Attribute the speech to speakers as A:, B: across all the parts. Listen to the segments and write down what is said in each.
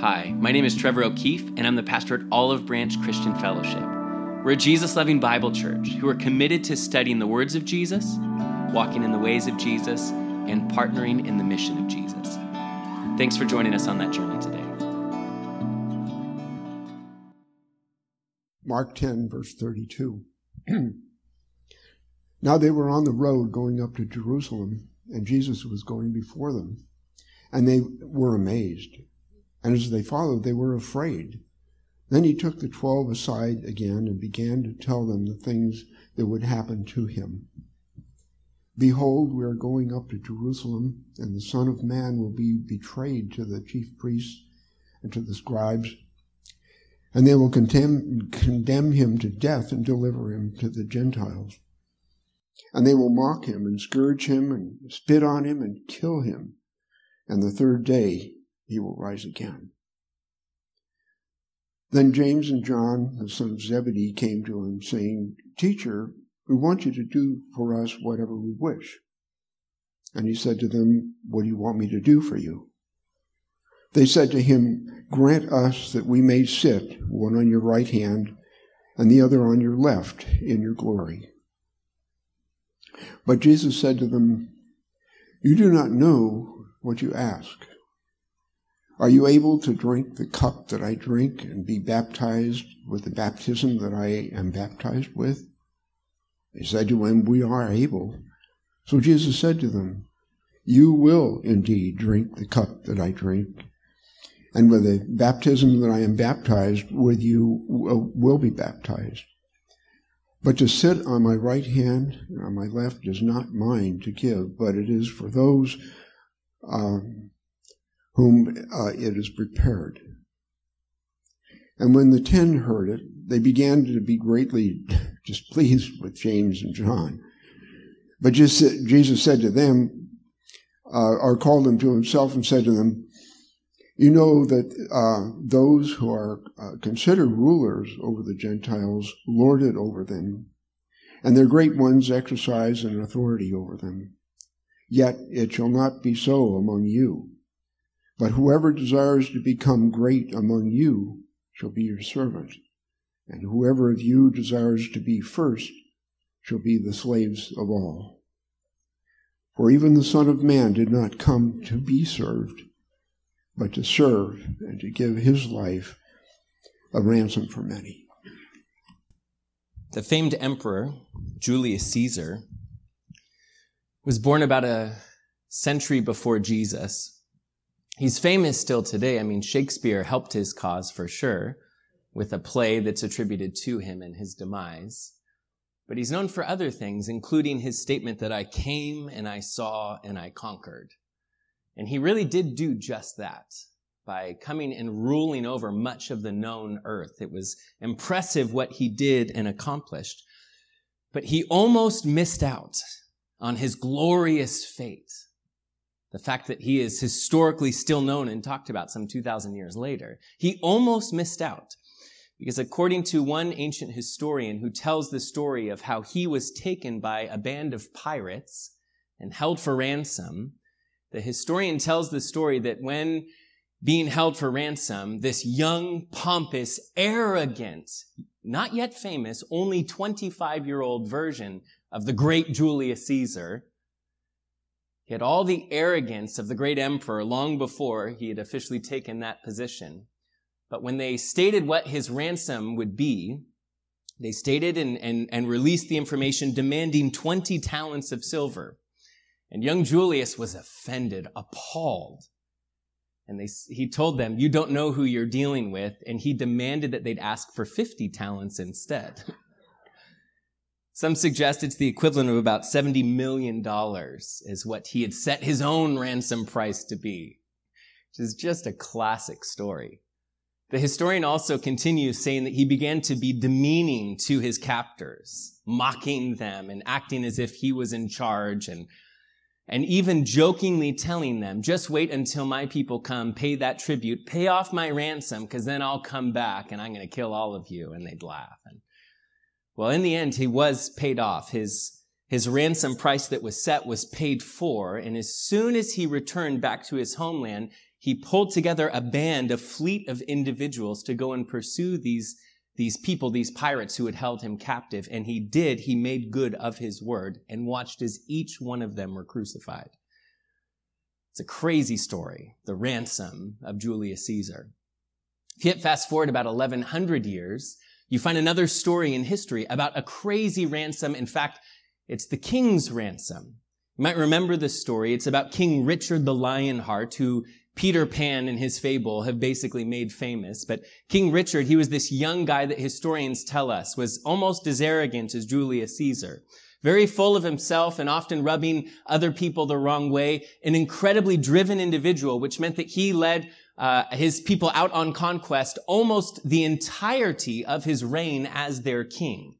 A: Hi, my name is Trevor O'Keefe, and I'm the pastor at Olive Branch Christian Fellowship. We're a Jesus loving Bible church who are committed to studying the words of Jesus, walking in the ways of Jesus, and partnering in the mission of Jesus. Thanks for joining us on that journey today.
B: Mark 10, verse 32. now they were on the road going up to Jerusalem, and Jesus was going before them. And they were amazed. And as they followed, they were afraid. Then he took the twelve aside again and began to tell them the things that would happen to him. Behold, we are going up to Jerusalem, and the Son of Man will be betrayed to the chief priests and to the scribes, and they will condemn, condemn him to death and deliver him to the Gentiles. And they will mock him and scourge him and spit on him and kill him. And the third day he will rise again. Then James and John, the son of Zebedee, came to him, saying, Teacher, we want you to do for us whatever we wish. And he said to them, What do you want me to do for you? They said to him, Grant us that we may sit, one on your right hand and the other on your left, in your glory. But Jesus said to them, You do not know what you ask. Are you able to drink the cup that I drink and be baptized with the baptism that I am baptized with? They said to him, We are able. So Jesus said to them, You will indeed drink the cup that I drink, and with the baptism that I am baptized with you will be baptized. But to sit on my right hand and on my left is not mine to give, but it is for those um, whom uh, it is prepared. And when the ten heard it, they began to be greatly displeased with James and John. But Jesus said to them, uh, or called them to himself and said to them, You know that uh, those who are uh, considered rulers over the Gentiles lord it over them, and their great ones exercise an authority over them. Yet it shall not be so among you. But whoever desires to become great among you shall be your servant, and whoever of you desires to be first shall be the slaves of all. For even the Son of Man did not come to be served, but to serve and to give his life a ransom for many.
A: The famed emperor, Julius Caesar, was born about a century before Jesus He's famous still today. I mean, Shakespeare helped his cause for sure with a play that's attributed to him and his demise. But he's known for other things, including his statement that I came and I saw and I conquered. And he really did do just that by coming and ruling over much of the known earth. It was impressive what he did and accomplished. But he almost missed out on his glorious fate the fact that he is historically still known and talked about some 2,000 years later, he almost missed out. Because according to one ancient historian who tells the story of how he was taken by a band of pirates and held for ransom, the historian tells the story that when being held for ransom, this young, pompous, arrogant, not yet famous, only 25 year old version of the great Julius Caesar he had all the arrogance of the great emperor long before he had officially taken that position. But when they stated what his ransom would be, they stated and, and, and released the information demanding 20 talents of silver. And young Julius was offended, appalled. And they, he told them, you don't know who you're dealing with. And he demanded that they'd ask for 50 talents instead. Some suggest it's the equivalent of about $70 million is what he had set his own ransom price to be, which is just a classic story. The historian also continues saying that he began to be demeaning to his captors, mocking them and acting as if he was in charge and, and even jokingly telling them, just wait until my people come, pay that tribute, pay off my ransom, because then I'll come back and I'm going to kill all of you. And they'd laugh. And well, in the end, he was paid off. His His ransom price that was set was paid for, and as soon as he returned back to his homeland, he pulled together a band, a fleet of individuals to go and pursue these, these people, these pirates who had held him captive. And he did, he made good of his word and watched as each one of them were crucified. It's a crazy story, the ransom of Julius Caesar. If you fast forward about 1100 years, you find another story in history about a crazy ransom. In fact, it's the king's ransom. You might remember this story. It's about King Richard the Lionheart, who Peter Pan and his fable have basically made famous. But King Richard, he was this young guy that historians tell us was almost as arrogant as Julius Caesar. Very full of himself and often rubbing other people the wrong way. An incredibly driven individual, which meant that he led uh, his people out on conquest almost the entirety of his reign as their king.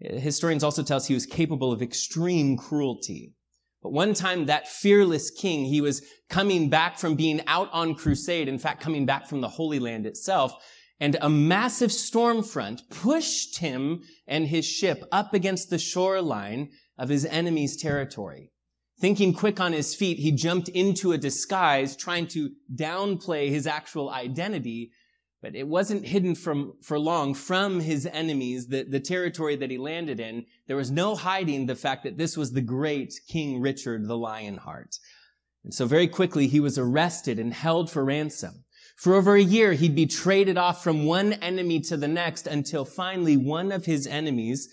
A: Historians also tell us he was capable of extreme cruelty. But one time that fearless king, he was coming back from being out on crusade, in fact, coming back from the Holy Land itself, and a massive storm front pushed him and his ship up against the shoreline of his enemy's territory. Thinking quick on his feet, he jumped into a disguise, trying to downplay his actual identity but it wasn't hidden from, for long from his enemies, the, the territory that he landed in. There was no hiding the fact that this was the great King Richard the Lionheart. And so very quickly he was arrested and held for ransom. For over a year, he'd be traded off from one enemy to the next until finally one of his enemies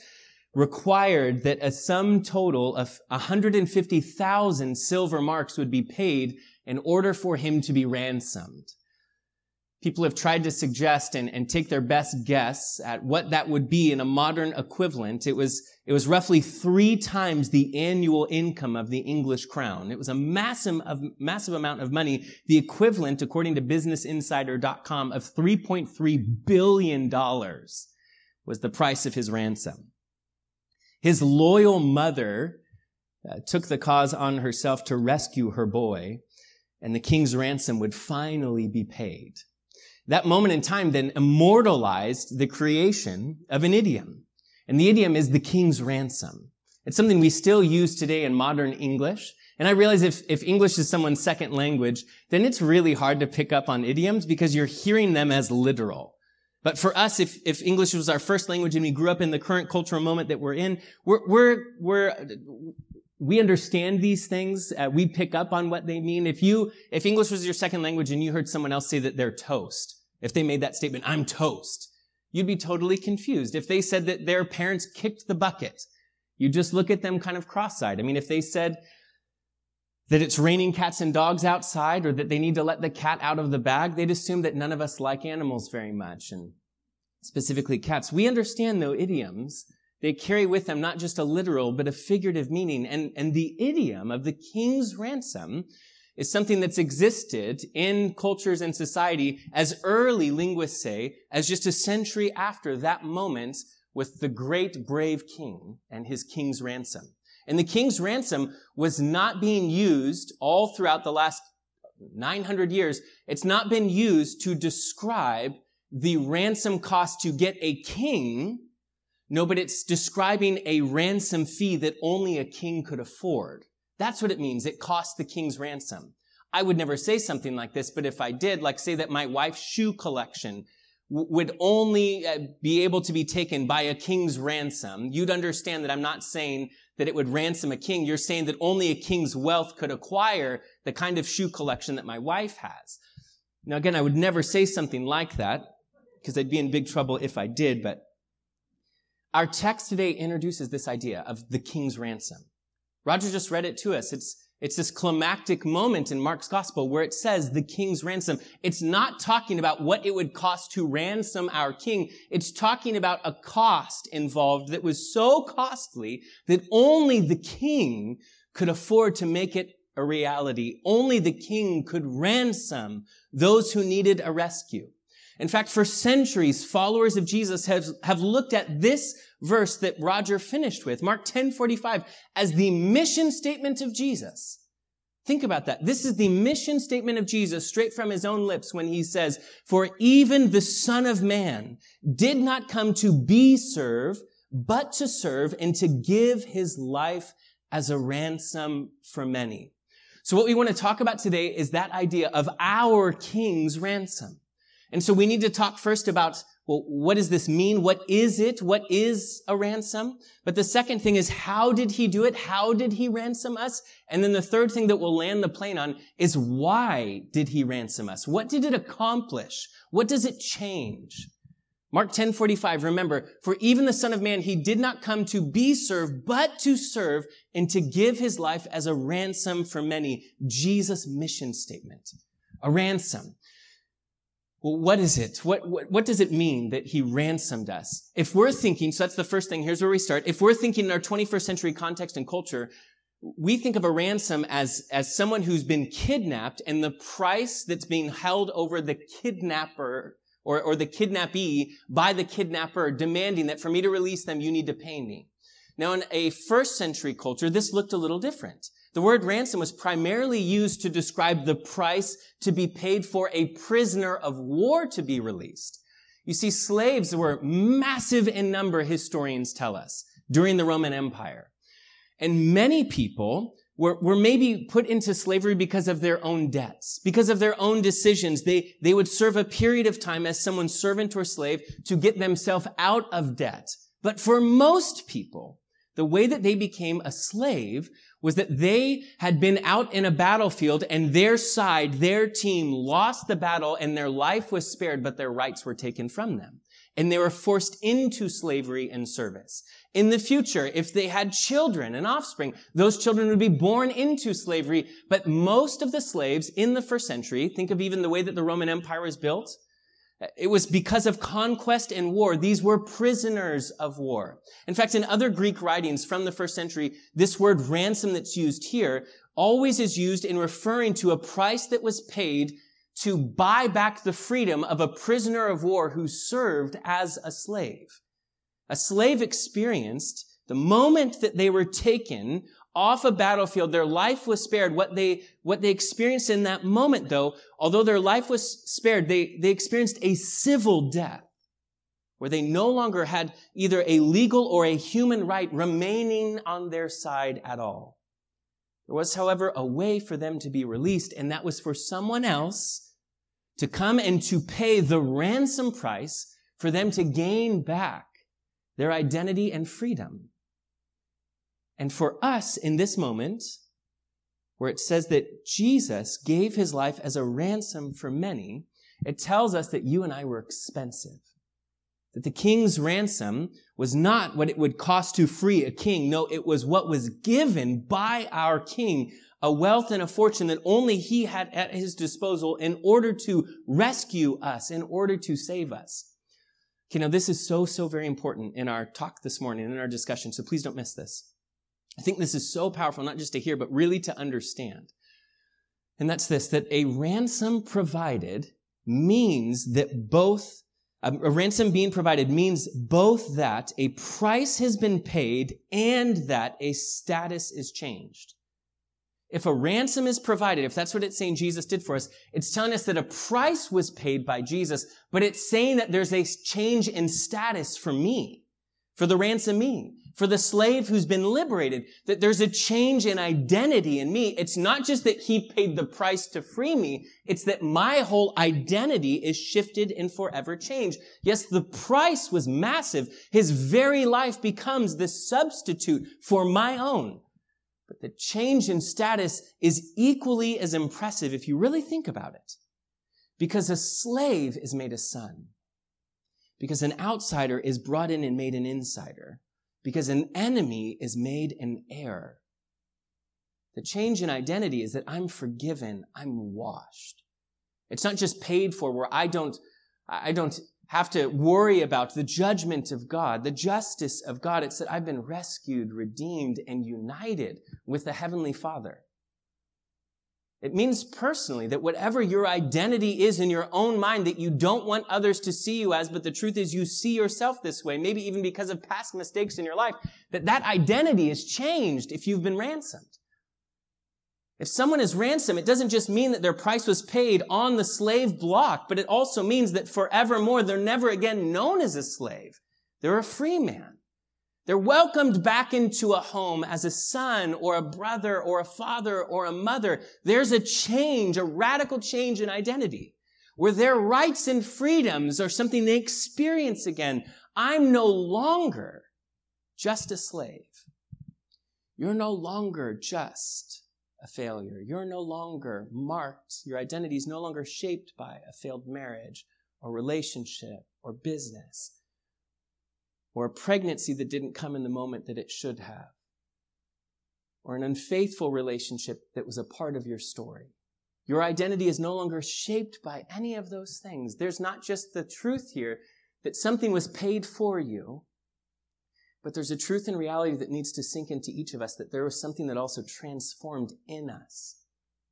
A: required that a sum total of 150,000 silver marks would be paid in order for him to be ransomed. People have tried to suggest and, and take their best guess at what that would be in a modern equivalent. It was, it was roughly three times the annual income of the English crown. It was a massive, of, massive amount of money, the equivalent, according to businessinsider.com, of $3.3 billion was the price of his ransom. His loyal mother uh, took the cause on herself to rescue her boy, and the king's ransom would finally be paid. That moment in time then immortalized the creation of an idiom. And the idiom is the king's ransom. It's something we still use today in modern English. And I realize if, if English is someone's second language, then it's really hard to pick up on idioms because you're hearing them as literal. But for us, if, if English was our first language and we grew up in the current cultural moment that we're in, we're, we're, we're, we understand these things. Uh, we pick up on what they mean. If you, if English was your second language and you heard someone else say that they're toast, if they made that statement, I'm toast, you'd be totally confused. If they said that their parents kicked the bucket, you just look at them kind of cross-eyed. I mean, if they said that it's raining cats and dogs outside or that they need to let the cat out of the bag, they'd assume that none of us like animals very much and specifically cats. We understand though idioms they carry with them not just a literal, but a figurative meaning. And, and the idiom of the king's ransom is something that's existed in cultures and society as early linguists say, as just a century after that moment with the great brave king and his king's ransom. And the king's ransom was not being used all throughout the last 900 years. It's not been used to describe the ransom cost to get a king no, but it's describing a ransom fee that only a king could afford. That's what it means. It costs the king's ransom. I would never say something like this, but if I did, like say that my wife's shoe collection w- would only uh, be able to be taken by a king's ransom, you'd understand that I'm not saying that it would ransom a king. You're saying that only a king's wealth could acquire the kind of shoe collection that my wife has. Now again, I would never say something like that because I'd be in big trouble if I did, but our text today introduces this idea of the king's ransom. Roger just read it to us. It's, it's this climactic moment in Mark's gospel where it says the king's ransom. It's not talking about what it would cost to ransom our king. It's talking about a cost involved that was so costly that only the king could afford to make it a reality. Only the king could ransom those who needed a rescue. In fact, for centuries, followers of Jesus have, have looked at this verse that Roger finished with, Mark 10:45, as the mission statement of Jesus. Think about that. This is the mission statement of Jesus straight from his own lips when he says, For even the Son of Man did not come to be served, but to serve and to give his life as a ransom for many. So what we want to talk about today is that idea of our king's ransom. And so we need to talk first about, well, what does this mean? What is it? What is a ransom? But the second thing is, how did he do it? How did he ransom us? And then the third thing that we'll land the plane on is why did he ransom us? What did it accomplish? What does it change? Mark 10:45 remember for even the son of man he did not come to be served but to serve and to give his life as a ransom for many Jesus mission statement a ransom well what is it what, what what does it mean that he ransomed us if we're thinking so that's the first thing here's where we start if we're thinking in our 21st century context and culture we think of a ransom as, as someone who's been kidnapped and the price that's being held over the kidnapper or, or the kidnappee by the kidnapper demanding that for me to release them, you need to pay me. Now, in a first century culture, this looked a little different. The word ransom was primarily used to describe the price to be paid for a prisoner of war to be released. You see, slaves were massive in number, historians tell us, during the Roman Empire. And many people were, were maybe put into slavery because of their own debts, because of their own decisions. They, they would serve a period of time as someone's servant or slave to get themselves out of debt. But for most people, the way that they became a slave was that they had been out in a battlefield and their side, their team lost the battle and their life was spared, but their rights were taken from them. And they were forced into slavery and service. In the future, if they had children and offspring, those children would be born into slavery. But most of the slaves in the first century, think of even the way that the Roman Empire was built, it was because of conquest and war. These were prisoners of war. In fact, in other Greek writings from the first century, this word ransom that's used here always is used in referring to a price that was paid to buy back the freedom of a prisoner of war who served as a slave. A slave experienced the moment that they were taken off a battlefield, their life was spared. What they, what they experienced in that moment, though, although their life was spared, they, they experienced a civil death where they no longer had either a legal or a human right remaining on their side at all. There was, however, a way for them to be released, and that was for someone else to come and to pay the ransom price for them to gain back their identity and freedom. And for us in this moment, where it says that Jesus gave his life as a ransom for many, it tells us that you and I were expensive. That the king's ransom was not what it would cost to free a king. No, it was what was given by our king, a wealth and a fortune that only he had at his disposal in order to rescue us, in order to save us. Okay, now this is so, so very important in our talk this morning, in our discussion, so please don't miss this. I think this is so powerful, not just to hear, but really to understand. And that's this, that a ransom provided means that both, a ransom being provided means both that a price has been paid and that a status is changed. If a ransom is provided, if that's what it's saying Jesus did for us, it's telling us that a price was paid by Jesus, but it's saying that there's a change in status for me, for the ransomee, for the slave who's been liberated, that there's a change in identity in me. It's not just that he paid the price to free me. It's that my whole identity is shifted and forever changed. Yes, the price was massive. His very life becomes the substitute for my own. But the change in status is equally as impressive if you really think about it. Because a slave is made a son. Because an outsider is brought in and made an insider. Because an enemy is made an heir. The change in identity is that I'm forgiven, I'm washed. It's not just paid for where I don't, I don't have to worry about the judgment of God, the justice of God. It's that I've been rescued, redeemed, and united with the Heavenly Father. It means personally that whatever your identity is in your own mind that you don't want others to see you as, but the truth is you see yourself this way, maybe even because of past mistakes in your life, that that identity is changed if you've been ransomed. If someone is ransomed, it doesn't just mean that their price was paid on the slave block, but it also means that forevermore they're never again known as a slave. They're a free man. They're welcomed back into a home as a son or a brother or a father or a mother. There's a change, a radical change in identity where their rights and freedoms are something they experience again. I'm no longer just a slave. You're no longer just a failure. You're no longer marked. Your identity is no longer shaped by a failed marriage or relationship or business or a pregnancy that didn't come in the moment that it should have or an unfaithful relationship that was a part of your story. Your identity is no longer shaped by any of those things. There's not just the truth here that something was paid for you, but there's a truth and reality that needs to sink into each of us that there was something that also transformed in us.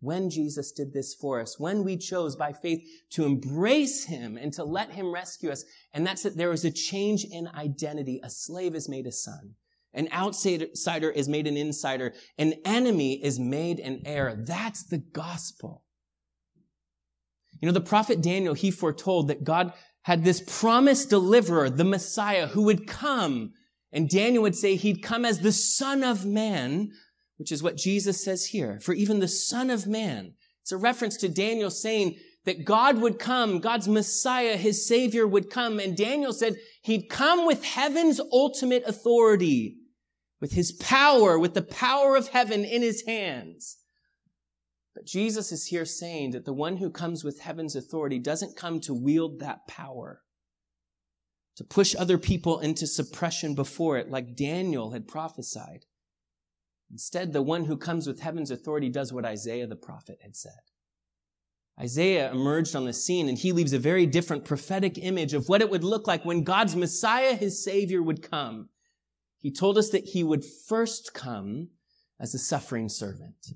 A: When Jesus did this for us, when we chose by faith to embrace Him and to let Him rescue us, and that's that there was a change in identity. A slave is made a son. An outsider is made an insider. An enemy is made an heir. That's the gospel. You know, the prophet Daniel, he foretold that God had this promised deliverer, the Messiah, who would come. And Daniel would say he'd come as the son of man, which is what Jesus says here. For even the son of man. It's a reference to Daniel saying that God would come, God's Messiah, his savior would come. And Daniel said he'd come with heaven's ultimate authority with his power, with the power of heaven in his hands. But Jesus is here saying that the one who comes with heaven's authority doesn't come to wield that power, to push other people into suppression before it, like Daniel had prophesied. Instead, the one who comes with heaven's authority does what Isaiah the prophet had said. Isaiah emerged on the scene and he leaves a very different prophetic image of what it would look like when God's Messiah, his Savior, would come. He told us that he would first come as a suffering servant.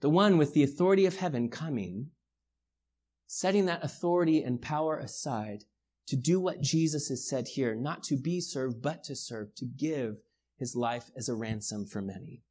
A: The one with the authority of heaven coming, setting that authority and power aside to do what Jesus has said here, not to be served, but to serve, to give his life as a ransom for many.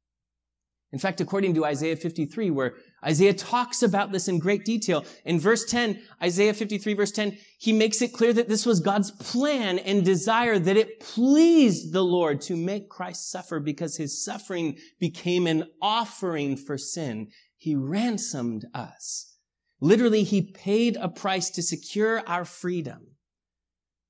A: In fact, according to Isaiah 53, where Isaiah talks about this in great detail, in verse 10, Isaiah 53 verse 10, he makes it clear that this was God's plan and desire that it pleased the Lord to make Christ suffer because his suffering became an offering for sin. He ransomed us. Literally, he paid a price to secure our freedom.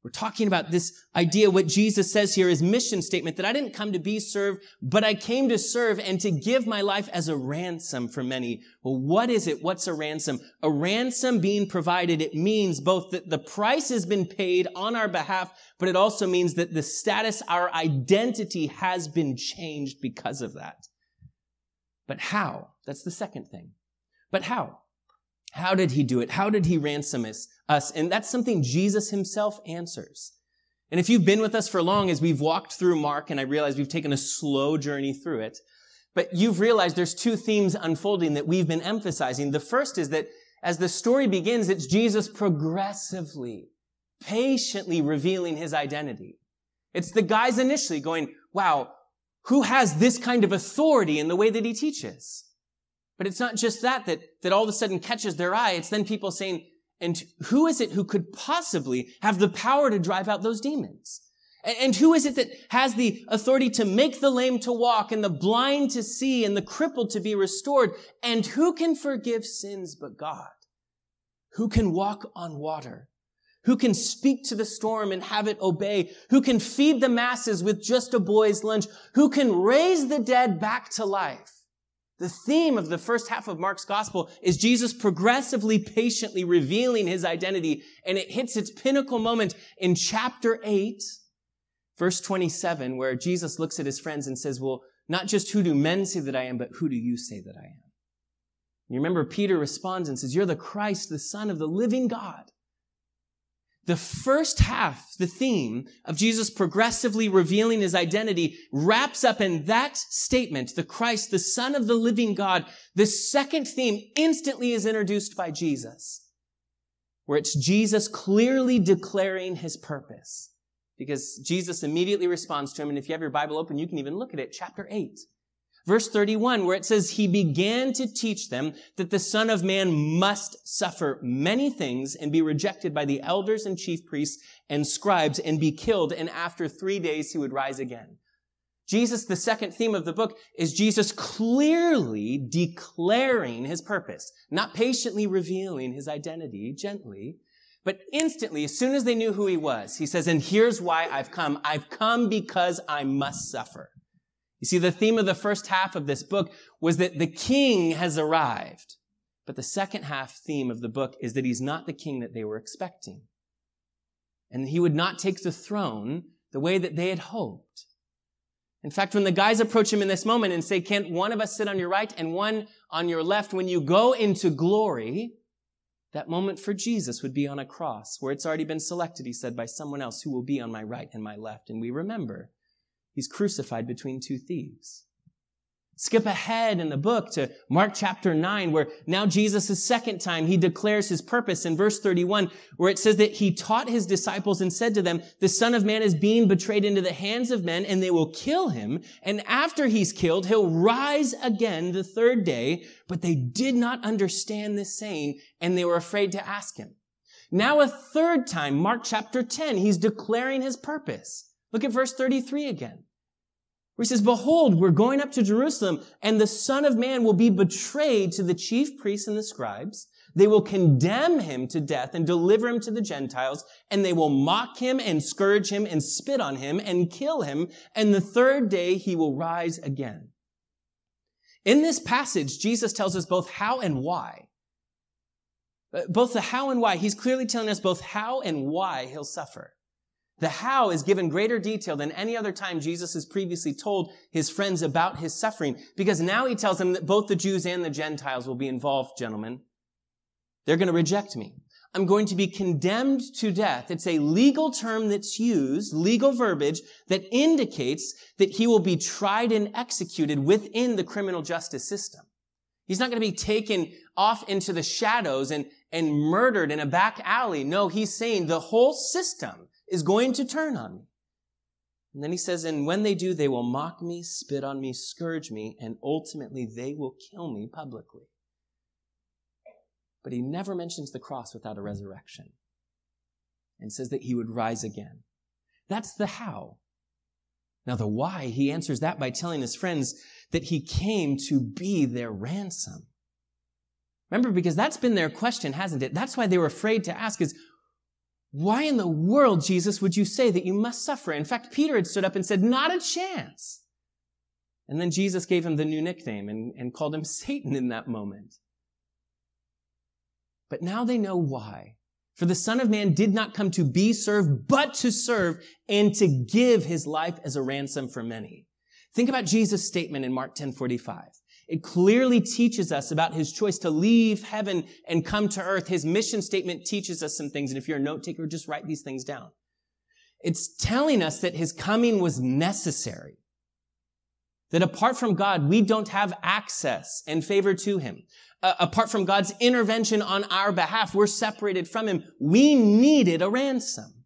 A: We're talking about this idea, what Jesus says here is mission statement, that I didn't come to be served, but I came to serve and to give my life as a ransom for many. Well, what is it? What's a ransom? A ransom being provided, it means both that the price has been paid on our behalf, but it also means that the status, our identity has been changed because of that. But how? That's the second thing. But how? How did he do it? How did he ransom us? And that's something Jesus himself answers. And if you've been with us for long as we've walked through Mark, and I realize we've taken a slow journey through it, but you've realized there's two themes unfolding that we've been emphasizing. The first is that as the story begins, it's Jesus progressively, patiently revealing his identity. It's the guys initially going, wow, who has this kind of authority in the way that he teaches? But it's not just that, that, that all of a sudden catches their eye. It's then people saying, and who is it who could possibly have the power to drive out those demons? And who is it that has the authority to make the lame to walk and the blind to see and the crippled to be restored? And who can forgive sins but God? Who can walk on water? Who can speak to the storm and have it obey? Who can feed the masses with just a boy's lunch? Who can raise the dead back to life? The theme of the first half of Mark's gospel is Jesus progressively, patiently revealing his identity, and it hits its pinnacle moment in chapter 8, verse 27, where Jesus looks at his friends and says, Well, not just who do men say that I am, but who do you say that I am? You remember Peter responds and says, You're the Christ, the Son of the living God. The first half, the theme of Jesus progressively revealing his identity wraps up in that statement, the Christ, the Son of the living God. The second theme instantly is introduced by Jesus, where it's Jesus clearly declaring his purpose. Because Jesus immediately responds to him, and if you have your Bible open, you can even look at it, chapter 8. Verse 31, where it says, He began to teach them that the Son of Man must suffer many things and be rejected by the elders and chief priests and scribes and be killed, and after three days he would rise again. Jesus, the second theme of the book, is Jesus clearly declaring his purpose, not patiently revealing his identity gently, but instantly, as soon as they knew who he was, he says, and here's why I've come. I've come because I must suffer. You see, the theme of the first half of this book was that the king has arrived. But the second half theme of the book is that he's not the king that they were expecting. And he would not take the throne the way that they had hoped. In fact, when the guys approach him in this moment and say, can't one of us sit on your right and one on your left when you go into glory, that moment for Jesus would be on a cross where it's already been selected, he said, by someone else who will be on my right and my left. And we remember He's crucified between two thieves. Skip ahead in the book to Mark chapter 9, where now Jesus' second time, he declares his purpose in verse 31, where it says that he taught his disciples and said to them, the son of man is being betrayed into the hands of men and they will kill him. And after he's killed, he'll rise again the third day. But they did not understand this saying and they were afraid to ask him. Now a third time, Mark chapter 10, he's declaring his purpose. Look at verse 33 again. Where he says, Behold, we're going up to Jerusalem, and the Son of Man will be betrayed to the chief priests and the scribes. They will condemn him to death and deliver him to the Gentiles, and they will mock him and scourge him and spit on him and kill him, and the third day he will rise again. In this passage, Jesus tells us both how and why. Uh, both the how and why. He's clearly telling us both how and why he'll suffer. The how is given greater detail than any other time Jesus has previously told his friends about his suffering, because now he tells them that both the Jews and the Gentiles will be involved, gentlemen. They're going to reject me. I'm going to be condemned to death. It's a legal term that's used, legal verbiage that indicates that he will be tried and executed within the criminal justice system. He's not going to be taken off into the shadows and, and murdered in a back alley. No, he's saying the whole system is going to turn on me. And then he says, and when they do, they will mock me, spit on me, scourge me, and ultimately they will kill me publicly. But he never mentions the cross without a resurrection and says that he would rise again. That's the how. Now, the why, he answers that by telling his friends that he came to be their ransom. Remember, because that's been their question, hasn't it? That's why they were afraid to ask is, why in the world, Jesus, would you say that you must suffer? In fact, Peter had stood up and said, not a chance. And then Jesus gave him the new nickname and, and called him Satan in that moment. But now they know why. For the Son of Man did not come to be served, but to serve and to give his life as a ransom for many. Think about Jesus' statement in Mark 10 45. It clearly teaches us about his choice to leave heaven and come to earth. His mission statement teaches us some things. And if you're a note taker, just write these things down. It's telling us that his coming was necessary. That apart from God, we don't have access and favor to him. Uh, apart from God's intervention on our behalf, we're separated from him. We needed a ransom.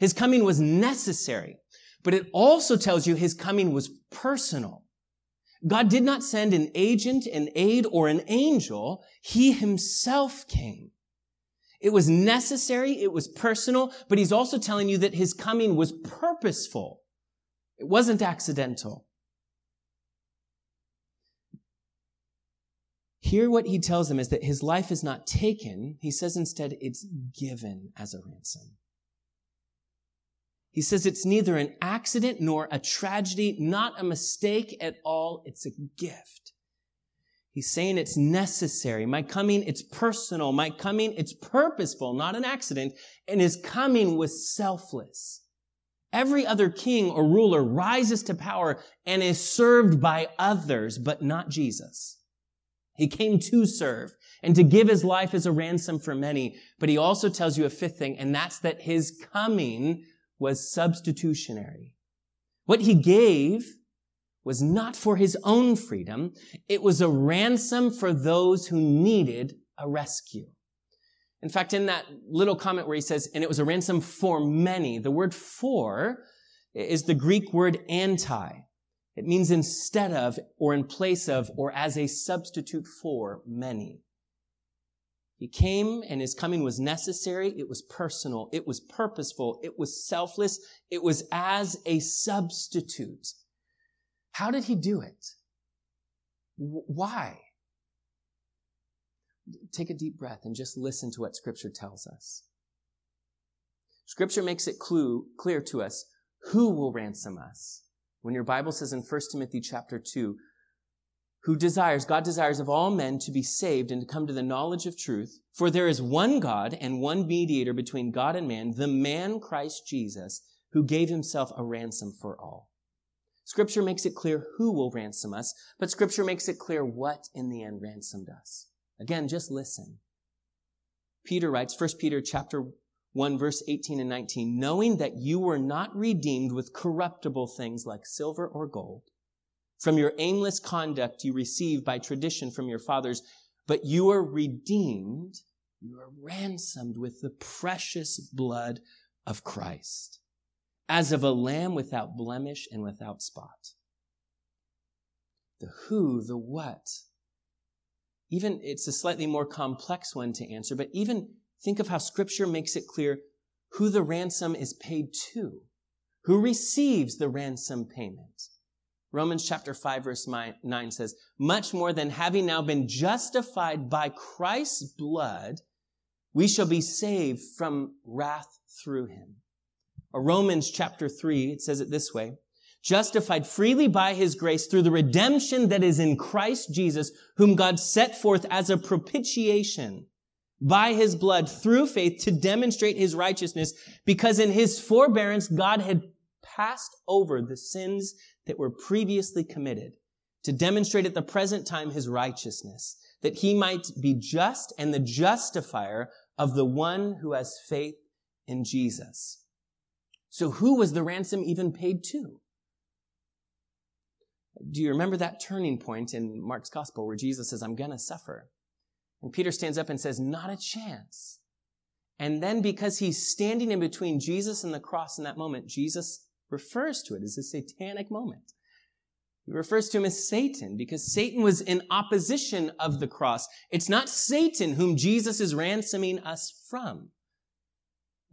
A: His coming was necessary, but it also tells you his coming was personal. God did not send an agent, an aid, or an angel. He himself came. It was necessary. It was personal, but he's also telling you that his coming was purposeful. It wasn't accidental. Here, what he tells them is that his life is not taken. He says instead, it's given as a ransom. He says it's neither an accident nor a tragedy, not a mistake at all. It's a gift. He's saying it's necessary. My coming, it's personal. My coming, it's purposeful, not an accident. And his coming was selfless. Every other king or ruler rises to power and is served by others, but not Jesus. He came to serve and to give his life as a ransom for many. But he also tells you a fifth thing, and that's that his coming was substitutionary. What he gave was not for his own freedom. It was a ransom for those who needed a rescue. In fact, in that little comment where he says, and it was a ransom for many, the word for is the Greek word anti. It means instead of, or in place of, or as a substitute for many. He came and his coming was necessary. It was personal. It was purposeful. It was selfless. It was as a substitute. How did he do it? Why? Take a deep breath and just listen to what scripture tells us. Scripture makes it clue, clear to us who will ransom us. When your Bible says in 1 Timothy chapter 2, who desires, God desires of all men to be saved and to come to the knowledge of truth. For there is one God and one mediator between God and man, the man Christ Jesus, who gave himself a ransom for all. Scripture makes it clear who will ransom us, but scripture makes it clear what in the end ransomed us. Again, just listen. Peter writes, 1 Peter chapter 1 verse 18 and 19, knowing that you were not redeemed with corruptible things like silver or gold from your aimless conduct you receive by tradition from your fathers, but you are redeemed, you are ransomed with the precious blood of Christ, as of a lamb without blemish and without spot. The who, the what, even it's a slightly more complex one to answer, but even think of how scripture makes it clear who the ransom is paid to, who receives the ransom payment. Romans chapter 5 verse 9 says, much more than having now been justified by Christ's blood, we shall be saved from wrath through him. Or Romans chapter 3, it says it this way, justified freely by his grace through the redemption that is in Christ Jesus, whom God set forth as a propitiation by his blood through faith to demonstrate his righteousness, because in his forbearance God had passed over the sins that were previously committed to demonstrate at the present time his righteousness, that he might be just and the justifier of the one who has faith in Jesus. So who was the ransom even paid to? Do you remember that turning point in Mark's gospel where Jesus says, I'm gonna suffer? And Peter stands up and says, not a chance. And then because he's standing in between Jesus and the cross in that moment, Jesus refers to it as a satanic moment. He refers to him as Satan because Satan was in opposition of the cross. It's not Satan whom Jesus is ransoming us from.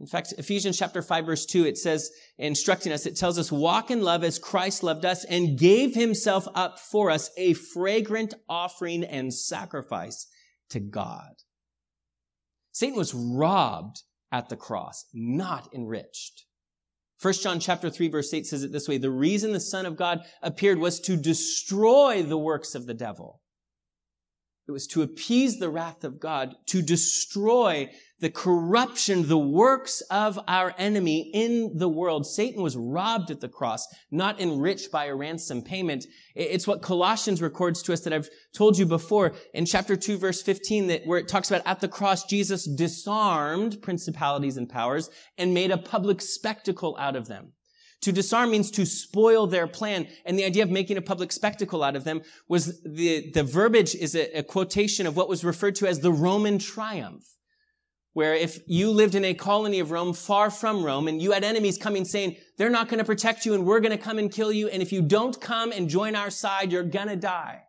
A: In fact, Ephesians chapter 5 verse 2, it says, instructing us, it tells us, walk in love as Christ loved us and gave himself up for us a fragrant offering and sacrifice to God. Satan was robbed at the cross, not enriched. 1 John chapter 3 verse 8 says it this way, the reason the Son of God appeared was to destroy the works of the devil. It was to appease the wrath of God, to destroy the corruption, the works of our enemy in the world. Satan was robbed at the cross, not enriched by a ransom payment. It's what Colossians records to us that I've told you before in chapter 2 verse 15 that where it talks about at the cross Jesus disarmed principalities and powers and made a public spectacle out of them. To disarm means to spoil their plan. And the idea of making a public spectacle out of them was the, the verbiage is a, a quotation of what was referred to as the Roman triumph where if you lived in a colony of Rome far from Rome and you had enemies coming saying, they're not going to protect you and we're going to come and kill you. And if you don't come and join our side, you're going to die.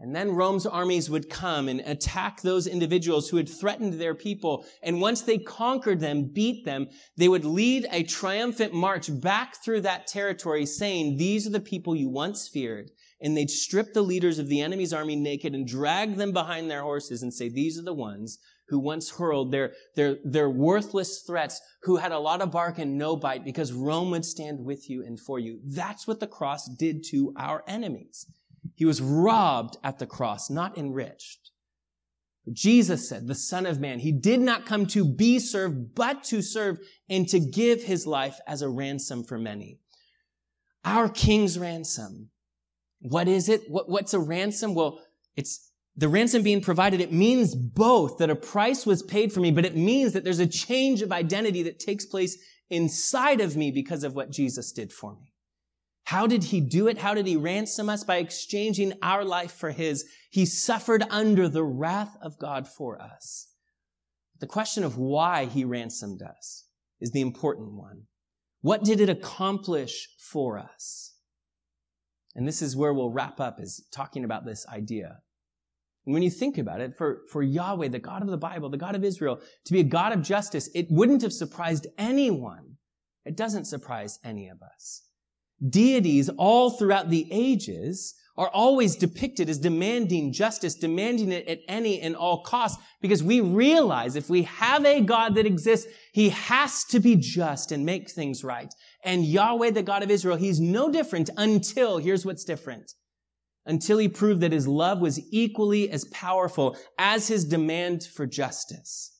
A: And then Rome's armies would come and attack those individuals who had threatened their people. And once they conquered them, beat them, they would lead a triumphant march back through that territory saying, these are the people you once feared. And they'd strip the leaders of the enemy's army naked and drag them behind their horses and say, these are the ones who once hurled their, their, their worthless threats, who had a lot of bark and no bite because Rome would stand with you and for you. That's what the cross did to our enemies. He was robbed at the cross, not enriched. Jesus said, the son of man, he did not come to be served, but to serve and to give his life as a ransom for many. Our king's ransom. What is it? What, what's a ransom? Well, it's the ransom being provided, it means both that a price was paid for me, but it means that there's a change of identity that takes place inside of me because of what Jesus did for me. How did he do it? How did he ransom us? By exchanging our life for his. He suffered under the wrath of God for us. The question of why he ransomed us is the important one. What did it accomplish for us? And this is where we'll wrap up is talking about this idea. And when you think about it, for, for Yahweh, the God of the Bible, the God of Israel, to be a God of justice, it wouldn't have surprised anyone. It doesn't surprise any of us. Deities all throughout the ages are always depicted as demanding justice, demanding it at any and all costs, because we realize if we have a God that exists, he has to be just and make things right. And Yahweh, the God of Israel, he's no different until, here's what's different, until he proved that his love was equally as powerful as his demand for justice.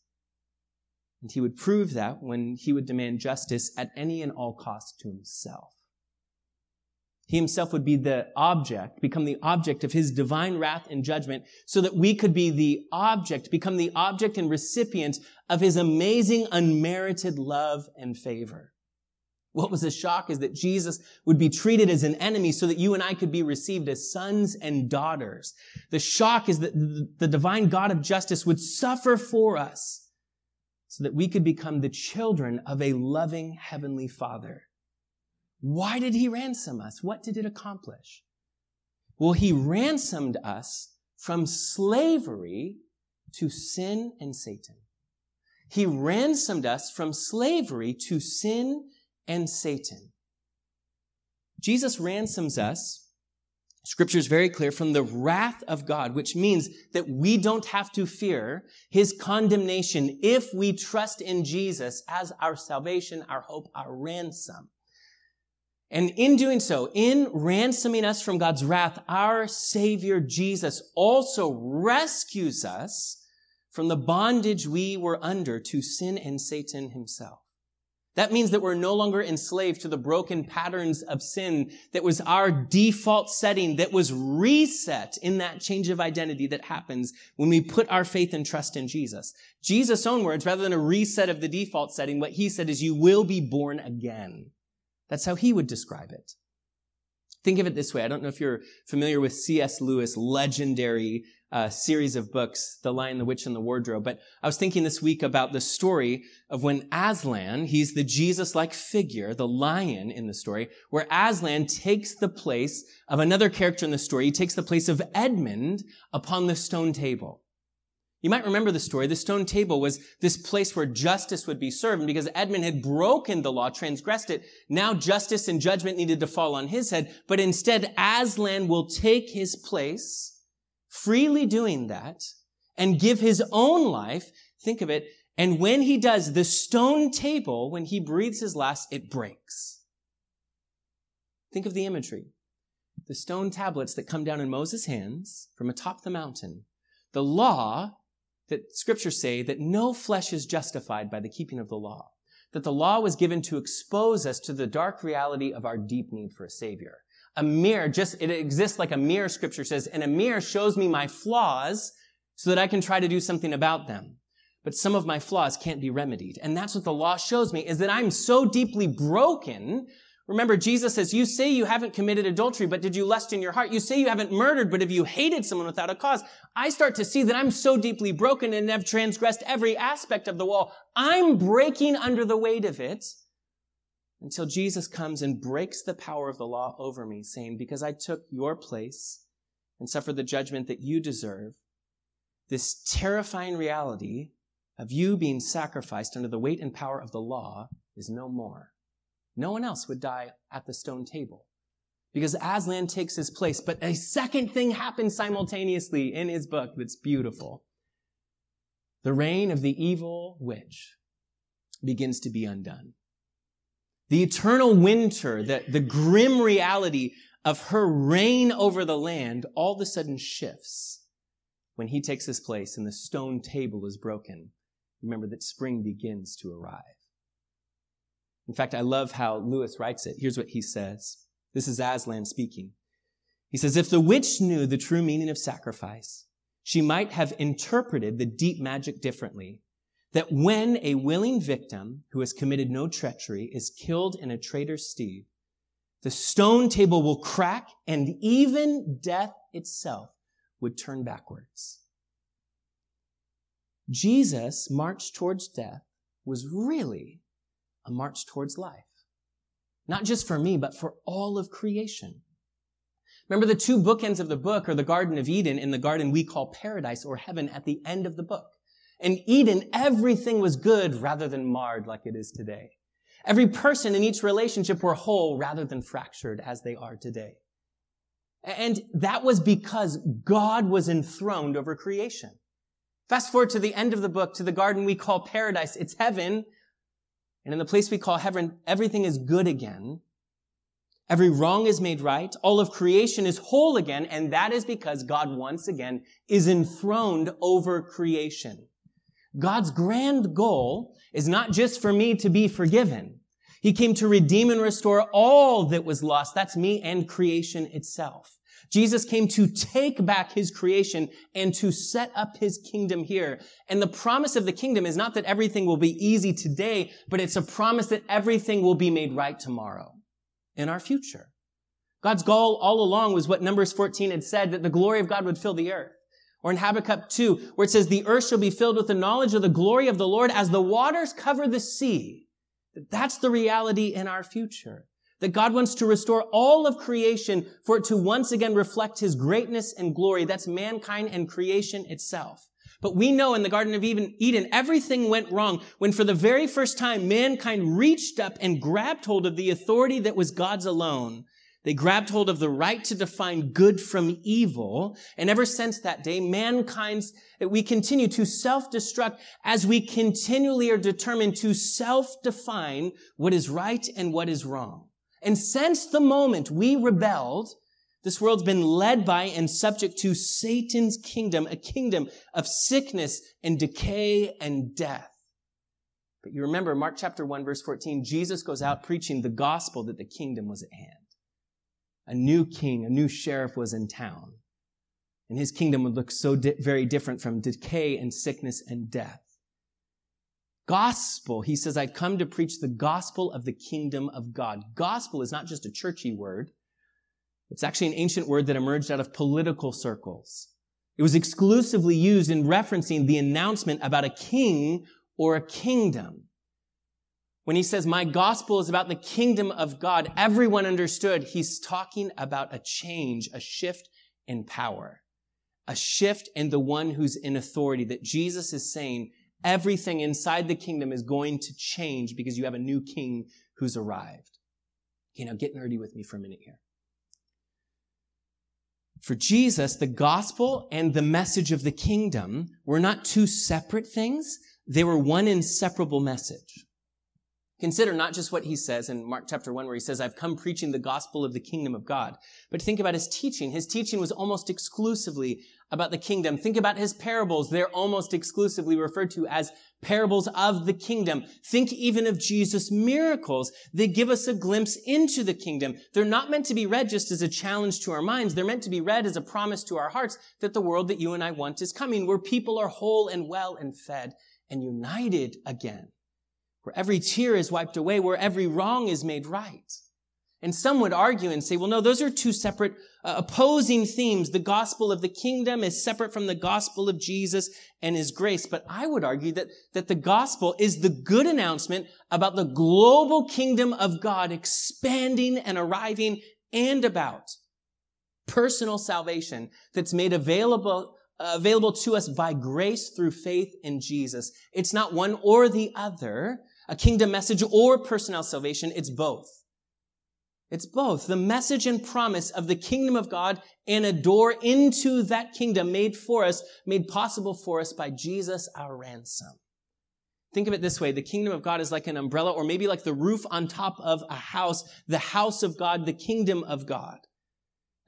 A: And he would prove that when he would demand justice at any and all cost to himself. He himself would be the object, become the object of his divine wrath and judgment so that we could be the object, become the object and recipient of his amazing unmerited love and favor. What was a shock is that Jesus would be treated as an enemy so that you and I could be received as sons and daughters. The shock is that the divine God of justice would suffer for us so that we could become the children of a loving heavenly father. Why did he ransom us? What did it accomplish? Well, he ransomed us from slavery to sin and Satan. He ransomed us from slavery to sin and Satan. Jesus ransoms us, scripture is very clear, from the wrath of God, which means that we don't have to fear his condemnation if we trust in Jesus as our salvation, our hope, our ransom. And in doing so, in ransoming us from God's wrath, our Savior Jesus also rescues us from the bondage we were under to sin and Satan himself. That means that we're no longer enslaved to the broken patterns of sin that was our default setting that was reset in that change of identity that happens when we put our faith and trust in Jesus. Jesus' own words, rather than a reset of the default setting, what he said is you will be born again. That's how he would describe it. Think of it this way. I don't know if you're familiar with C.S. Lewis' legendary uh, series of books, The Lion, the Witch, and the Wardrobe, but I was thinking this week about the story of when Aslan, he's the Jesus-like figure, the lion in the story, where Aslan takes the place of another character in the story. He takes the place of Edmund upon the stone table. You might remember the story. The stone table was this place where justice would be served. And because Edmund had broken the law, transgressed it, now justice and judgment needed to fall on his head. But instead, Aslan will take his place, freely doing that, and give his own life. Think of it. And when he does, the stone table, when he breathes his last, it breaks. Think of the imagery. The stone tablets that come down in Moses' hands from atop the mountain. The law that scriptures say that no flesh is justified by the keeping of the law. That the law was given to expose us to the dark reality of our deep need for a savior. A mirror just, it exists like a mirror, scripture says, and a mirror shows me my flaws so that I can try to do something about them. But some of my flaws can't be remedied. And that's what the law shows me, is that I'm so deeply broken Remember, Jesus says, you say you haven't committed adultery, but did you lust in your heart? You say you haven't murdered, but have you hated someone without a cause? I start to see that I'm so deeply broken and have transgressed every aspect of the wall. I'm breaking under the weight of it until Jesus comes and breaks the power of the law over me, saying, because I took your place and suffered the judgment that you deserve, this terrifying reality of you being sacrificed under the weight and power of the law is no more. No one else would die at the stone table because Aslan takes his place. But a second thing happens simultaneously in his book that's beautiful. The reign of the evil witch begins to be undone. The eternal winter, the, the grim reality of her reign over the land all of a sudden shifts when he takes his place and the stone table is broken. Remember that spring begins to arrive. In fact, I love how Lewis writes it. Here's what he says. This is Aslan speaking. He says, if the witch knew the true meaning of sacrifice, she might have interpreted the deep magic differently. That when a willing victim who has committed no treachery is killed in a traitor's stead, the stone table will crack and even death itself would turn backwards. Jesus' march towards death was really a march towards life. Not just for me, but for all of creation. Remember the two bookends of the book are the Garden of Eden and the garden we call paradise or heaven at the end of the book. In Eden, everything was good rather than marred like it is today. Every person in each relationship were whole rather than fractured as they are today. And that was because God was enthroned over creation. Fast forward to the end of the book, to the garden we call paradise. It's heaven. And in the place we call heaven, everything is good again. Every wrong is made right. All of creation is whole again. And that is because God once again is enthroned over creation. God's grand goal is not just for me to be forgiven. He came to redeem and restore all that was lost. That's me and creation itself. Jesus came to take back his creation and to set up his kingdom here. And the promise of the kingdom is not that everything will be easy today, but it's a promise that everything will be made right tomorrow in our future. God's goal all along was what Numbers 14 had said, that the glory of God would fill the earth. Or in Habakkuk 2, where it says, the earth shall be filled with the knowledge of the glory of the Lord as the waters cover the sea. That's the reality in our future. That God wants to restore all of creation for it to once again reflect his greatness and glory. That's mankind and creation itself. But we know in the Garden of Eden, everything went wrong when for the very first time mankind reached up and grabbed hold of the authority that was God's alone. They grabbed hold of the right to define good from evil. And ever since that day, mankind's, we continue to self-destruct as we continually are determined to self-define what is right and what is wrong. And since the moment we rebelled, this world's been led by and subject to Satan's kingdom, a kingdom of sickness and decay and death. But you remember Mark chapter 1 verse 14, Jesus goes out preaching the gospel that the kingdom was at hand. A new king, a new sheriff was in town. And his kingdom would look so di- very different from decay and sickness and death gospel. He says, I've come to preach the gospel of the kingdom of God. Gospel is not just a churchy word. It's actually an ancient word that emerged out of political circles. It was exclusively used in referencing the announcement about a king or a kingdom. When he says, my gospel is about the kingdom of God, everyone understood he's talking about a change, a shift in power, a shift in the one who's in authority that Jesus is saying Everything inside the kingdom is going to change because you have a new king who's arrived. Okay, now get nerdy with me for a minute here. For Jesus, the gospel and the message of the kingdom were not two separate things. They were one inseparable message. Consider not just what he says in Mark chapter 1 where he says, I've come preaching the gospel of the kingdom of God, but think about his teaching. His teaching was almost exclusively about the kingdom. Think about his parables. They're almost exclusively referred to as parables of the kingdom. Think even of Jesus' miracles. They give us a glimpse into the kingdom. They're not meant to be read just as a challenge to our minds. They're meant to be read as a promise to our hearts that the world that you and I want is coming, where people are whole and well and fed and united again where every tear is wiped away, where every wrong is made right. And some would argue and say, well, no, those are two separate uh, opposing themes. The gospel of the kingdom is separate from the gospel of Jesus and his grace. But I would argue that, that the gospel is the good announcement about the global kingdom of God expanding and arriving and about personal salvation that's made available available to us by grace through faith in Jesus. It's not one or the other a kingdom message or personal salvation. It's both. It's both the message and promise of the kingdom of God and a door into that kingdom made for us, made possible for us by Jesus, our ransom. Think of it this way. The kingdom of God is like an umbrella or maybe like the roof on top of a house, the house of God, the kingdom of God.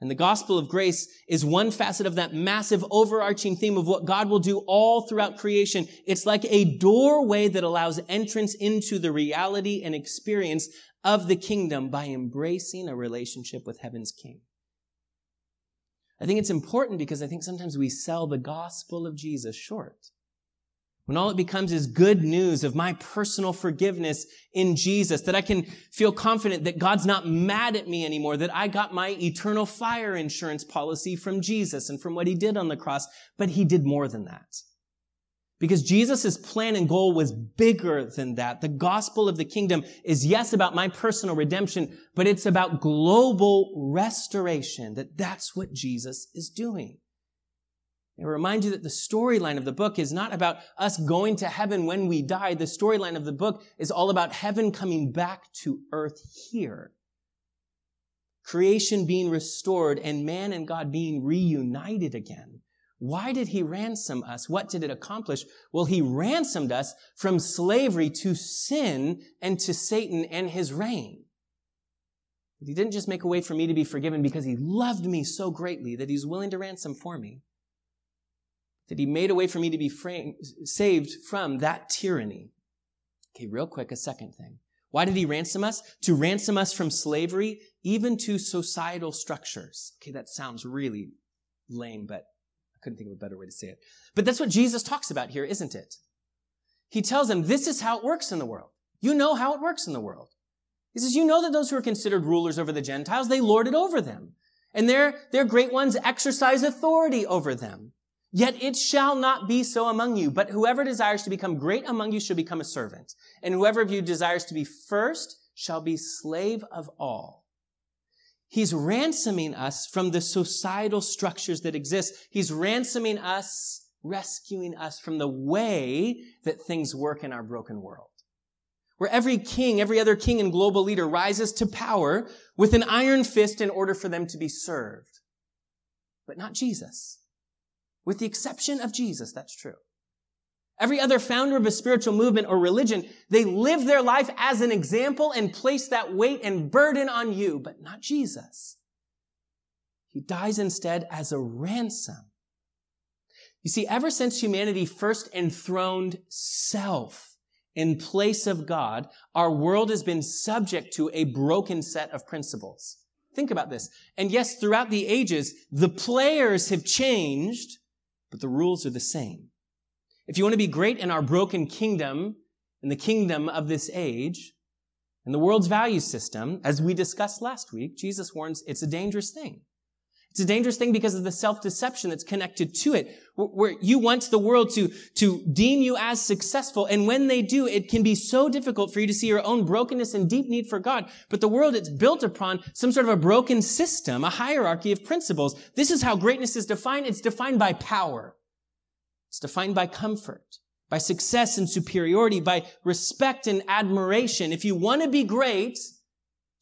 A: And the gospel of grace is one facet of that massive overarching theme of what God will do all throughout creation. It's like a doorway that allows entrance into the reality and experience of the kingdom by embracing a relationship with heaven's king. I think it's important because I think sometimes we sell the gospel of Jesus short. When all it becomes is good news of my personal forgiveness in Jesus, that I can feel confident that God's not mad at me anymore, that I got my eternal fire insurance policy from Jesus and from what he did on the cross, but he did more than that. Because Jesus' plan and goal was bigger than that. The gospel of the kingdom is yes about my personal redemption, but it's about global restoration, that that's what Jesus is doing. I remind you that the storyline of the book is not about us going to heaven when we die. The storyline of the book is all about heaven coming back to earth here. Creation being restored and man and God being reunited again. Why did he ransom us? What did it accomplish? Well, he ransomed us from slavery to sin and to Satan and his reign. He didn't just make a way for me to be forgiven because he loved me so greatly that he's willing to ransom for me. That he made a way for me to be framed, saved from that tyranny. Okay, real quick, a second thing. Why did he ransom us? To ransom us from slavery, even to societal structures. Okay, that sounds really lame, but I couldn't think of a better way to say it. But that's what Jesus talks about here, isn't it? He tells them this is how it works in the world. You know how it works in the world. He says, you know that those who are considered rulers over the Gentiles, they lord it over them. And their, their great ones exercise authority over them. Yet it shall not be so among you, but whoever desires to become great among you shall become a servant. And whoever of you desires to be first shall be slave of all. He's ransoming us from the societal structures that exist. He's ransoming us, rescuing us from the way that things work in our broken world. Where every king, every other king and global leader rises to power with an iron fist in order for them to be served. But not Jesus. With the exception of Jesus, that's true. Every other founder of a spiritual movement or religion, they live their life as an example and place that weight and burden on you, but not Jesus. He dies instead as a ransom. You see, ever since humanity first enthroned self in place of God, our world has been subject to a broken set of principles. Think about this. And yes, throughout the ages, the players have changed, but the rules are the same. If you want to be great in our broken kingdom, in the kingdom of this age, in the world's value system, as we discussed last week, Jesus warns it's a dangerous thing. It's a dangerous thing because of the self-deception that's connected to it, where you want the world to, to deem you as successful. And when they do, it can be so difficult for you to see your own brokenness and deep need for God. But the world, it's built upon some sort of a broken system, a hierarchy of principles. This is how greatness is defined. It's defined by power. It's defined by comfort, by success and superiority, by respect and admiration. If you want to be great,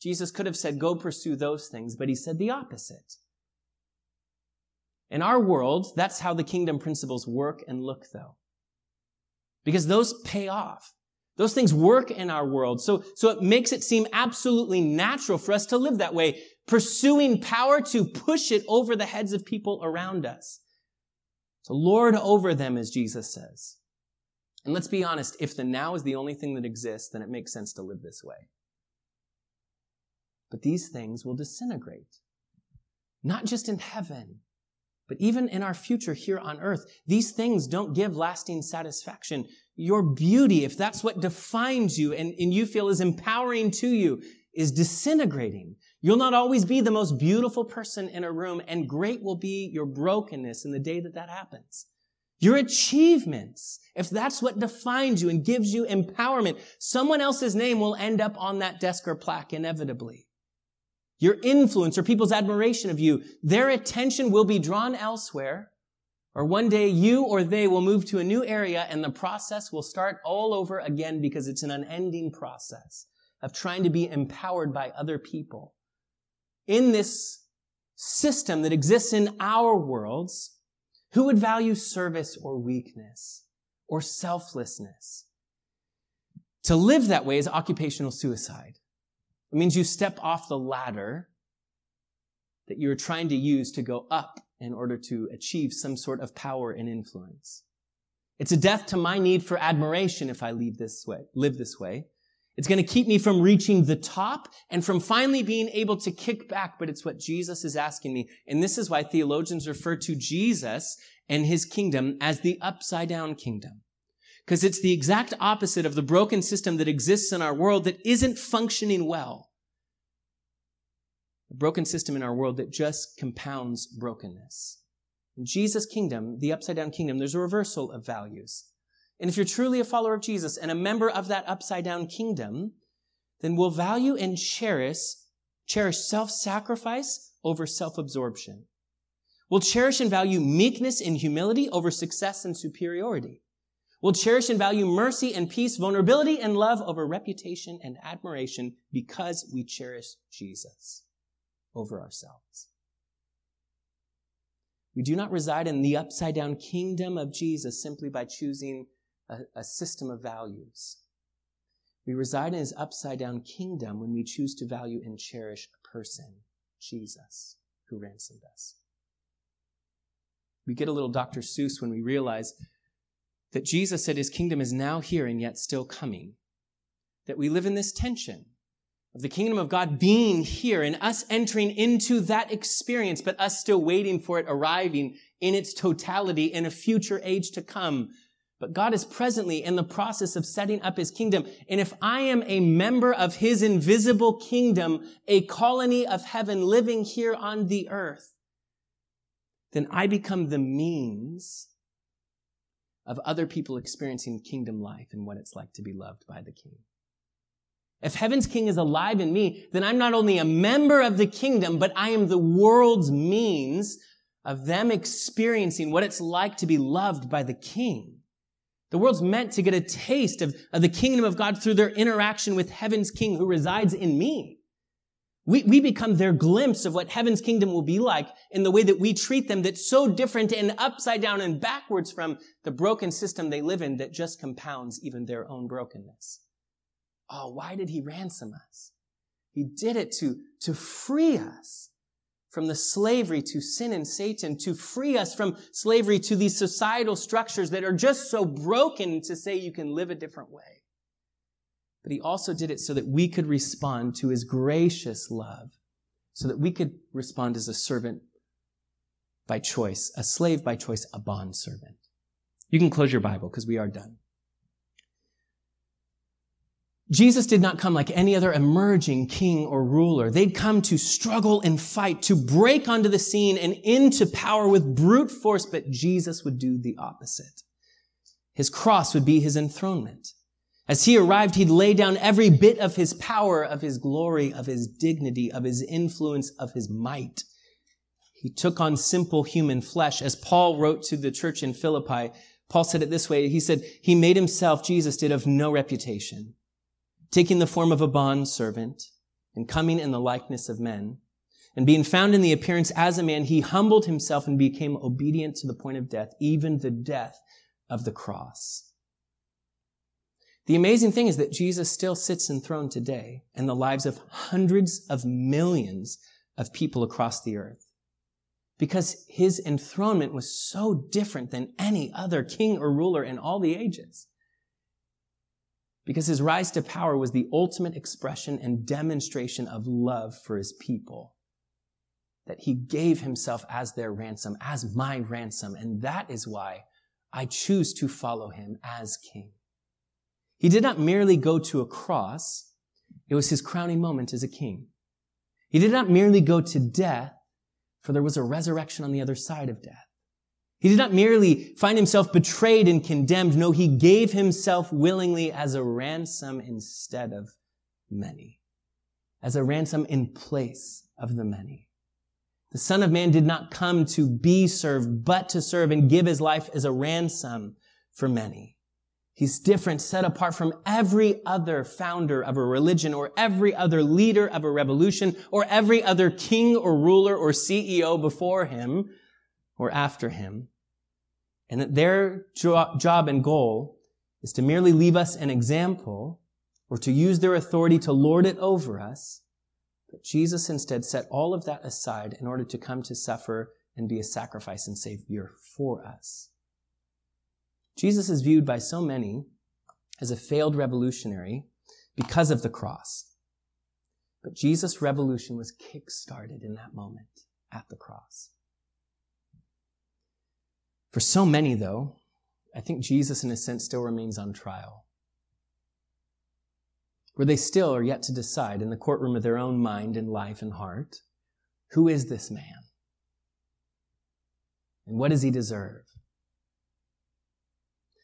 A: Jesus could have said, go pursue those things, but he said the opposite. In our world, that's how the kingdom principles work and look, though. Because those pay off. Those things work in our world. So, so it makes it seem absolutely natural for us to live that way, pursuing power to push it over the heads of people around us to lord over them, as Jesus says. And let's be honest, if the now is the only thing that exists, then it makes sense to live this way. But these things will disintegrate. Not just in heaven, but even in our future here on earth. These things don't give lasting satisfaction. Your beauty, if that's what defines you and, and you feel is empowering to you, is disintegrating. You'll not always be the most beautiful person in a room, and great will be your brokenness in the day that that happens. Your achievements, if that's what defines you and gives you empowerment, someone else's name will end up on that desk or plaque inevitably. Your influence or people's admiration of you, their attention will be drawn elsewhere. Or one day you or they will move to a new area and the process will start all over again because it's an unending process of trying to be empowered by other people in this system that exists in our worlds, who would value service or weakness or selflessness? To live that way is occupational suicide. It means you step off the ladder that you're trying to use to go up in order to achieve some sort of power and influence. It's a death to my need for admiration if I leave this way, live this way. It's going to keep me from reaching the top and from finally being able to kick back, but it's what Jesus is asking me. And this is why theologians refer to Jesus and his kingdom as the upside down kingdom. Because it's the exact opposite of the broken system that exists in our world that isn't functioning well. A broken system in our world that just compounds brokenness. In Jesus' kingdom, the upside down kingdom, there's a reversal of values. And if you're truly a follower of Jesus and a member of that upside down kingdom, then we'll value and cherish, cherish self-sacrifice over self-absorption. We'll cherish and value meekness and humility over success and superiority. We'll cherish and value mercy and peace, vulnerability and love over reputation and admiration because we cherish Jesus over ourselves. We do not reside in the upside down kingdom of Jesus simply by choosing a, a system of values. We reside in his upside down kingdom when we choose to value and cherish a person, Jesus, who ransomed us. We get a little Dr. Seuss when we realize that Jesus said his kingdom is now here and yet still coming. That we live in this tension of the kingdom of God being here and us entering into that experience, but us still waiting for it arriving in its totality in a future age to come. But God is presently in the process of setting up his kingdom. And if I am a member of his invisible kingdom, a colony of heaven living here on the earth, then I become the means of other people experiencing kingdom life and what it's like to be loved by the king. If heaven's king is alive in me, then I'm not only a member of the kingdom, but I am the world's means of them experiencing what it's like to be loved by the king. The world's meant to get a taste of, of the kingdom of God through their interaction with heaven's king who resides in me. We, we become their glimpse of what heaven's kingdom will be like in the way that we treat them that's so different and upside down and backwards from the broken system they live in that just compounds even their own brokenness. Oh, why did he ransom us? He did it to, to free us from the slavery to sin and Satan, to free us from slavery to these societal structures that are just so broken to say you can live a different way. But he also did it so that we could respond to his gracious love, so that we could respond as a servant by choice, a slave by choice, a bond servant. You can close your Bible because we are done. Jesus did not come like any other emerging king or ruler. They'd come to struggle and fight, to break onto the scene and into power with brute force, but Jesus would do the opposite. His cross would be his enthronement. As he arrived, he'd lay down every bit of his power, of his glory, of his dignity, of his influence, of his might. He took on simple human flesh. As Paul wrote to the church in Philippi, Paul said it this way. He said, he made himself, Jesus did, of no reputation taking the form of a bond servant and coming in the likeness of men. And being found in the appearance as a man, he humbled himself and became obedient to the point of death, even the death of the cross. The amazing thing is that Jesus still sits enthroned today in the lives of hundreds of millions of people across the earth. Because his enthronement was so different than any other king or ruler in all the ages because his rise to power was the ultimate expression and demonstration of love for his people. That he gave himself as their ransom, as my ransom. And that is why I choose to follow him as king. He did not merely go to a cross. It was his crowning moment as a king. He did not merely go to death, for there was a resurrection on the other side of death. He did not merely find himself betrayed and condemned. No, he gave himself willingly as a ransom instead of many. As a ransom in place of the many. The Son of Man did not come to be served, but to serve and give his life as a ransom for many. He's different, set apart from every other founder of a religion or every other leader of a revolution or every other king or ruler or CEO before him or after him and that their jo- job and goal is to merely leave us an example or to use their authority to lord it over us. But Jesus instead set all of that aside in order to come to suffer and be a sacrifice and savior for us. Jesus is viewed by so many as a failed revolutionary because of the cross. But Jesus' revolution was kick-started in that moment at the cross. For so many, though, I think Jesus, in a sense, still remains on trial. Where they still are yet to decide in the courtroom of their own mind and life and heart who is this man? And what does he deserve?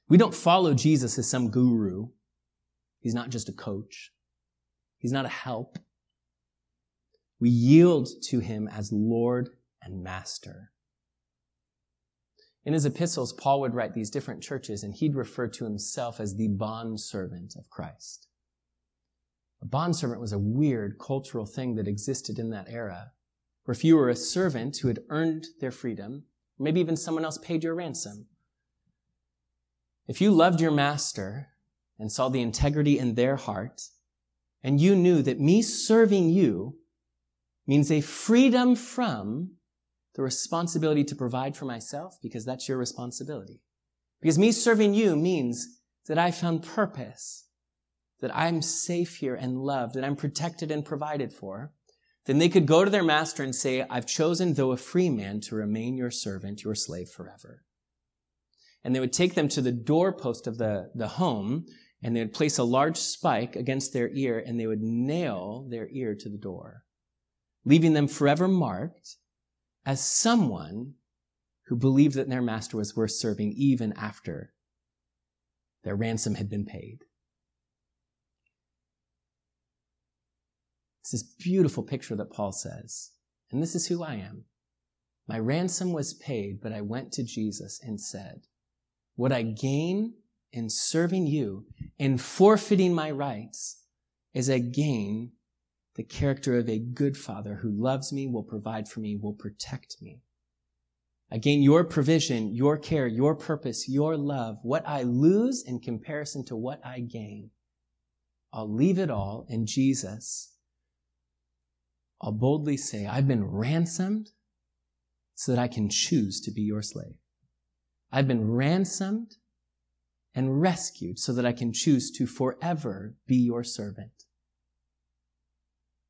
A: We don't follow Jesus as some guru. He's not just a coach. He's not a help. We yield to him as Lord and Master. In his epistles, Paul would write these different churches, and he'd refer to himself as the bond servant of Christ. A bondservant was a weird cultural thing that existed in that era, where if you were a servant who had earned their freedom, maybe even someone else paid your ransom, if you loved your master and saw the integrity in their heart, and you knew that me serving you means a freedom from the responsibility to provide for myself, because that's your responsibility. Because me serving you means that I found purpose that I'm safe here and loved, that I'm protected and provided for, then they could go to their master and say, I've chosen, though a free man, to remain your servant, your slave forever. And they would take them to the doorpost of the, the home, and they would place a large spike against their ear, and they would nail their ear to the door, leaving them forever marked as someone who believed that their master was worth serving even after their ransom had been paid. It's this beautiful picture that Paul says. And this is who I am. My ransom was paid, but I went to Jesus and said, What I gain in serving you and forfeiting my rights is I gain the character of a good father who loves me, will provide for me, will protect me. I gain your provision, your care, your purpose, your love. What I lose in comparison to what I gain, I'll leave it all in Jesus I'll boldly say, I've been ransomed so that I can choose to be your slave. I've been ransomed and rescued so that I can choose to forever be your servant.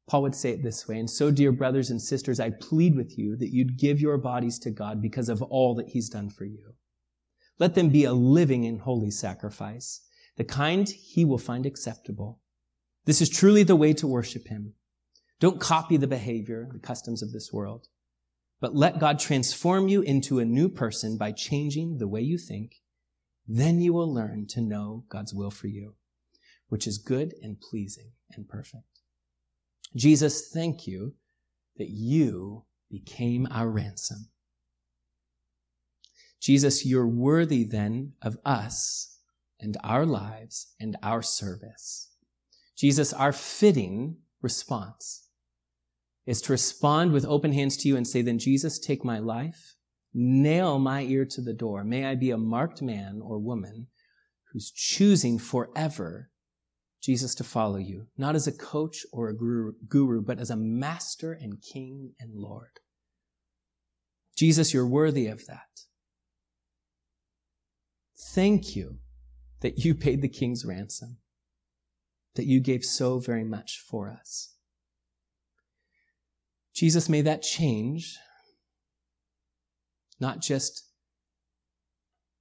A: Paul would say it this way, and so, dear brothers and sisters, I plead with you that you'd give your bodies to God because of all that he's done for you. Let them be a living and holy sacrifice, the kind he will find acceptable. This is truly the way to worship him. Don't copy the behavior, the customs of this world, but let God transform you into a new person by changing the way you think. Then you will learn to know God's will for you, which is good and pleasing and perfect. Jesus, thank you that you became our ransom. Jesus, you're worthy then of us and our lives and our service. Jesus, our fitting response is to respond with open hands to you and say, then Jesus, take my life, nail my ear to the door. May I be a marked man or woman who's choosing forever Jesus to follow you, not as a coach or a guru, but as a master and king and Lord. Jesus, you're worthy of that. Thank you that you paid the king's ransom, that you gave so very much for us. Jesus, may that change not just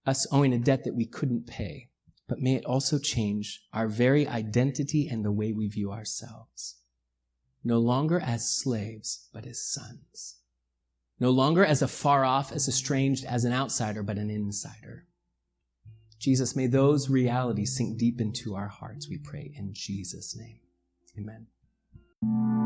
A: us owing a debt that we couldn't pay, but may it also change our very identity and the way we view ourselves. No longer as slaves, but as sons. No longer as a far off, as estranged, as an outsider, but an insider. Jesus, may those realities sink deep into our hearts, we pray in Jesus' name. Amen.